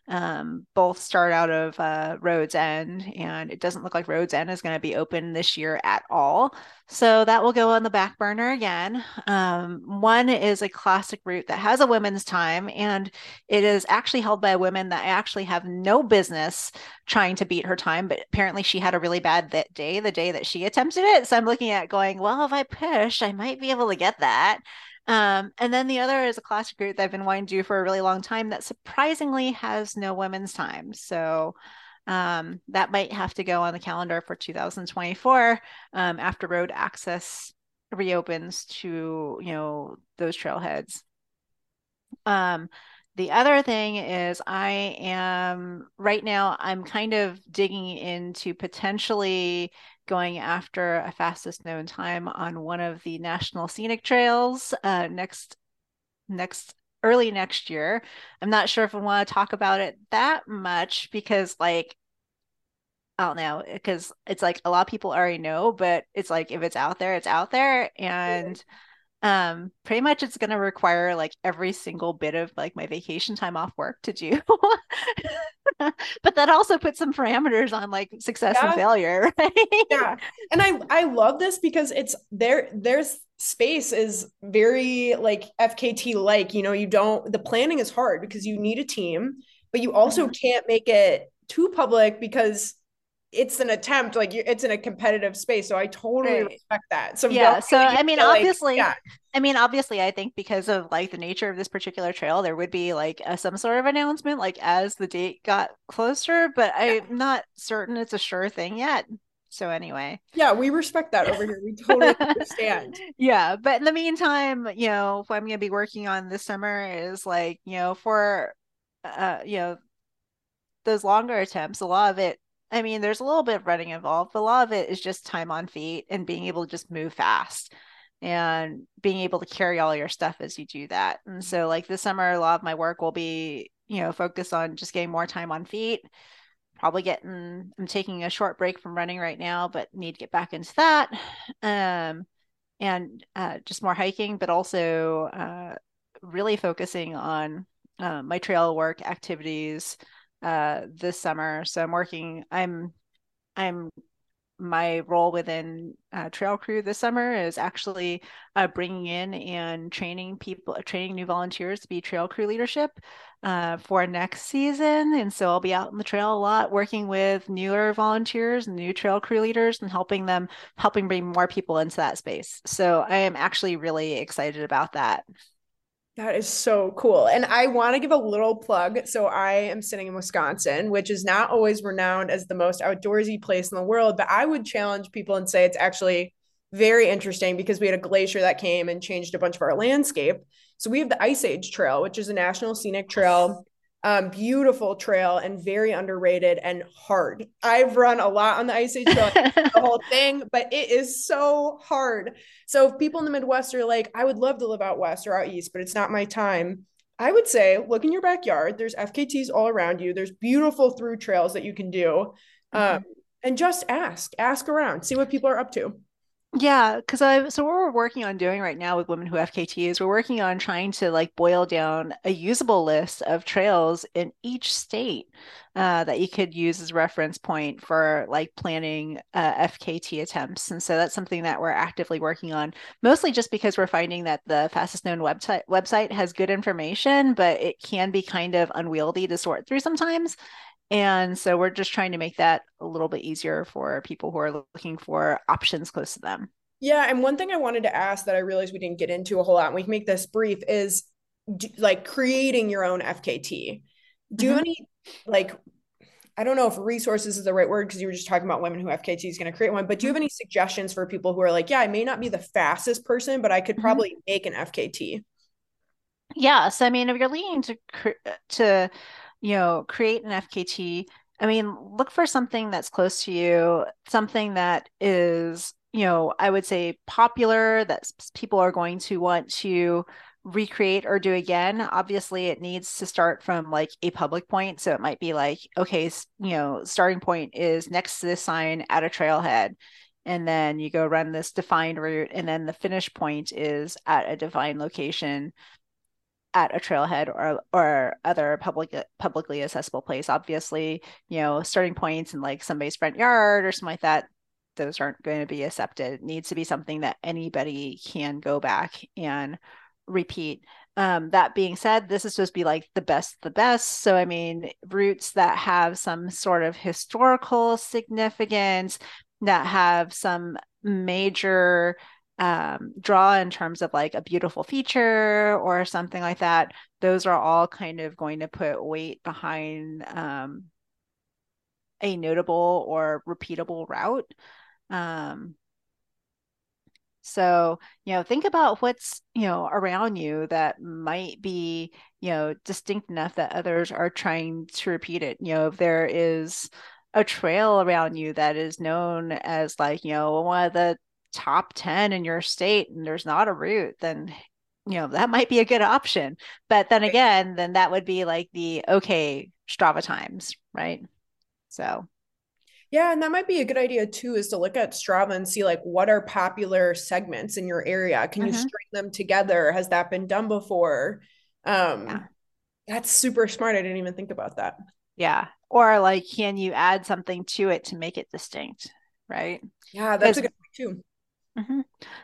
um, both start out of uh, Roads End, and it doesn't look like Roads End is going to be open this year at all. So that will go on the back burner again. Um, one is a classic route that has a women's time, and it is actually held by a woman that I actually have no business trying to beat her time, but apparently she had a really bad that day, the day that she attempted it. So I'm looking at going, well, if I push, I might be able to get that. Um, and then the other is a classic group that I've been wanting to do for a really long time that surprisingly has no women's time. So um, that might have to go on the calendar for 2024 um, after road access reopens to you know those trailheads. Um, the other thing is I am right now I'm kind of digging into potentially going after a fastest known time on one of the national scenic trails uh, next next early next year. I'm not sure if I want to talk about it that much because like I don't know because it's like a lot of people already know, but it's like if it's out there, it's out there, and um pretty much it's going to require like every single bit of like my vacation time off work to do but that also puts some parameters on like success yeah. and failure right yeah and i i love this because it's there there's space is very like fkt like you know you don't the planning is hard because you need a team but you also mm-hmm. can't make it too public because it's an attempt like it's in a competitive space so i totally right. respect that so yeah so i mean obviously like, yeah. i mean obviously i think because of like the nature of this particular trail there would be like a, some sort of announcement like as the date got closer but yeah. i'm not certain it's a sure thing yet so anyway yeah we respect that over here we totally understand yeah but in the meantime you know what i'm going to be working on this summer is like you know for uh you know those longer attempts a lot of it I mean, there's a little bit of running involved, but a lot of it is just time on feet and being able to just move fast and being able to carry all your stuff as you do that. And so, like this summer, a lot of my work will be, you know, focused on just getting more time on feet. Probably getting, I'm taking a short break from running right now, but need to get back into that. Um, and uh, just more hiking, but also uh, really focusing on uh, my trail work activities uh, this summer. So I'm working. I'm I'm my role within uh, Trail Crew this summer is actually uh, bringing in and training people, training new volunteers to be Trail Crew leadership uh, for next season. And so I'll be out in the trail a lot, working with newer volunteers, new Trail Crew leaders, and helping them, helping bring more people into that space. So I am actually really excited about that. That is so cool. And I want to give a little plug. So I am sitting in Wisconsin, which is not always renowned as the most outdoorsy place in the world, but I would challenge people and say it's actually very interesting because we had a glacier that came and changed a bunch of our landscape. So we have the Ice Age Trail, which is a national scenic trail um, beautiful trail and very underrated and hard. I've run a lot on the Ice Age Trail, the whole thing, but it is so hard. So if people in the Midwest are like, I would love to live out west or out east, but it's not my time. I would say look in your backyard. There's FKTs all around you. There's beautiful through trails that you can do. Mm-hmm. Um, and just ask, ask around, see what people are up to. Yeah, because I so what we're working on doing right now with women who FKT is we're working on trying to like boil down a usable list of trails in each state uh, that you could use as reference point for like planning uh, FKT attempts, and so that's something that we're actively working on. Mostly just because we're finding that the fastest known website website has good information, but it can be kind of unwieldy to sort through sometimes. And so we're just trying to make that a little bit easier for people who are looking for options close to them. Yeah. And one thing I wanted to ask that I realized we didn't get into a whole lot, and we can make this brief, is do, like creating your own FKT. Do you mm-hmm. any, like, I don't know if resources is the right word because you were just talking about women who FKT is going to create one, but do you have any suggestions for people who are like, yeah, I may not be the fastest person, but I could mm-hmm. probably mm-hmm. make an FKT? Yeah. So, I mean, if you're leaning to, to, you know, create an FKT. I mean, look for something that's close to you, something that is, you know, I would say popular that people are going to want to recreate or do again. Obviously, it needs to start from like a public point. So it might be like, okay, you know, starting point is next to this sign at a trailhead. And then you go run this defined route. And then the finish point is at a defined location at a trailhead or or other public publicly accessible place. Obviously, you know, starting points in like somebody's front yard or something like that, those aren't going to be accepted. It needs to be something that anybody can go back and repeat. Um, that being said, this is supposed to be like the best, the best. So, I mean, routes that have some sort of historical significance, that have some major um, draw in terms of like a beautiful feature or something like that, those are all kind of going to put weight behind um, a notable or repeatable route. Um, so, you know, think about what's, you know, around you that might be, you know, distinct enough that others are trying to repeat it. You know, if there is a trail around you that is known as like, you know, one of the top 10 in your state and there's not a route, then you know that might be a good option. But then again, then that would be like the okay Strava times, right? So yeah, and that might be a good idea too, is to look at Strava and see like what are popular segments in your area. Can mm-hmm. you string them together? Has that been done before? Um yeah. that's super smart. I didn't even think about that. Yeah. Or like can you add something to it to make it distinct? Right. Yeah, that's a good point too. Mm-hmm.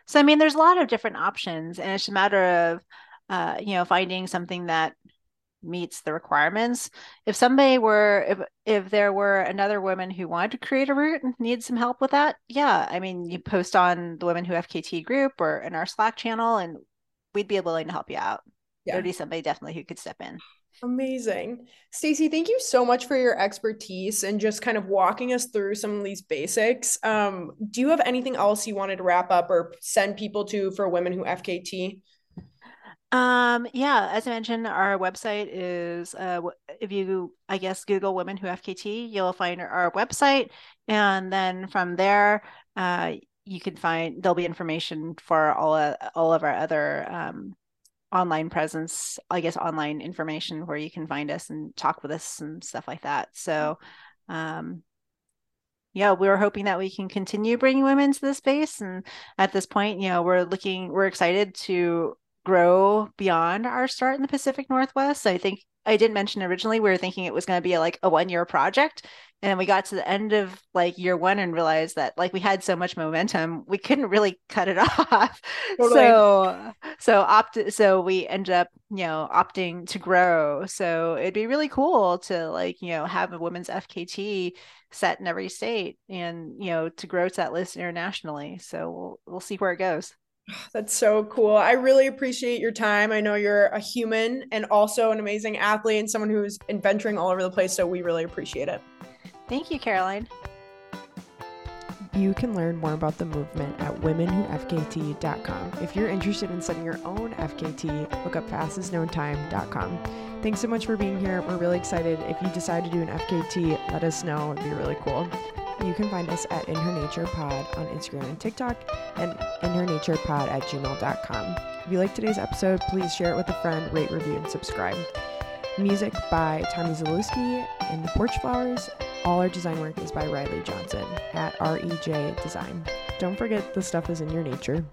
So, I mean, there's a lot of different options, and it's a matter of, uh, you know, finding something that meets the requirements. If somebody were, if if there were another woman who wanted to create a route and needs some help with that, yeah, I mean, you post on the Women Who FKT group or in our Slack channel, and we'd be willing to help you out. Yeah. There'd be somebody definitely who could step in. Amazing. Stacey, thank you so much for your expertise and just kind of walking us through some of these basics. Um, do you have anything else you wanted to wrap up or send people to for women who FKT? Um, yeah, as I mentioned, our website is uh, if you, I guess, Google Women Who FKT, you'll find our website. And then from there, uh, you can find there'll be information for all, uh, all of our other um, online presence, I guess online information where you can find us and talk with us and stuff like that. So um yeah, we are hoping that we can continue bringing women to the space. And at this point, you know, we're looking, we're excited to grow beyond our start in the Pacific Northwest. I think I didn't mention originally we were thinking it was going to be like a one year project. And then we got to the end of like year one and realized that like we had so much momentum, we couldn't really cut it off. Totally. So so opt so we ended up, you know, opting to grow. So it'd be really cool to like, you know, have a women's FKT set in every state and, you know, to grow to that list internationally. So we'll we'll see where it goes. That's so cool. I really appreciate your time. I know you're a human and also an amazing athlete and someone who's adventuring all over the place. So we really appreciate it. Thank you, Caroline. You can learn more about the movement at womenwhofkt.com. If you're interested in setting your own FKT, look up fastestknowntime.com. Thanks so much for being here. We're really excited. If you decide to do an FKT, let us know. It'd be really cool. You can find us at In Her Nature Pod on Instagram and TikTok and In Her Nature Pod at gmail.com. If you like today's episode, please share it with a friend, rate, review, and subscribe. Music by Tommy Zalewski and the Porch Flowers. All our design work is by Riley Johnson at REJ Design. Don't forget the stuff is in your nature.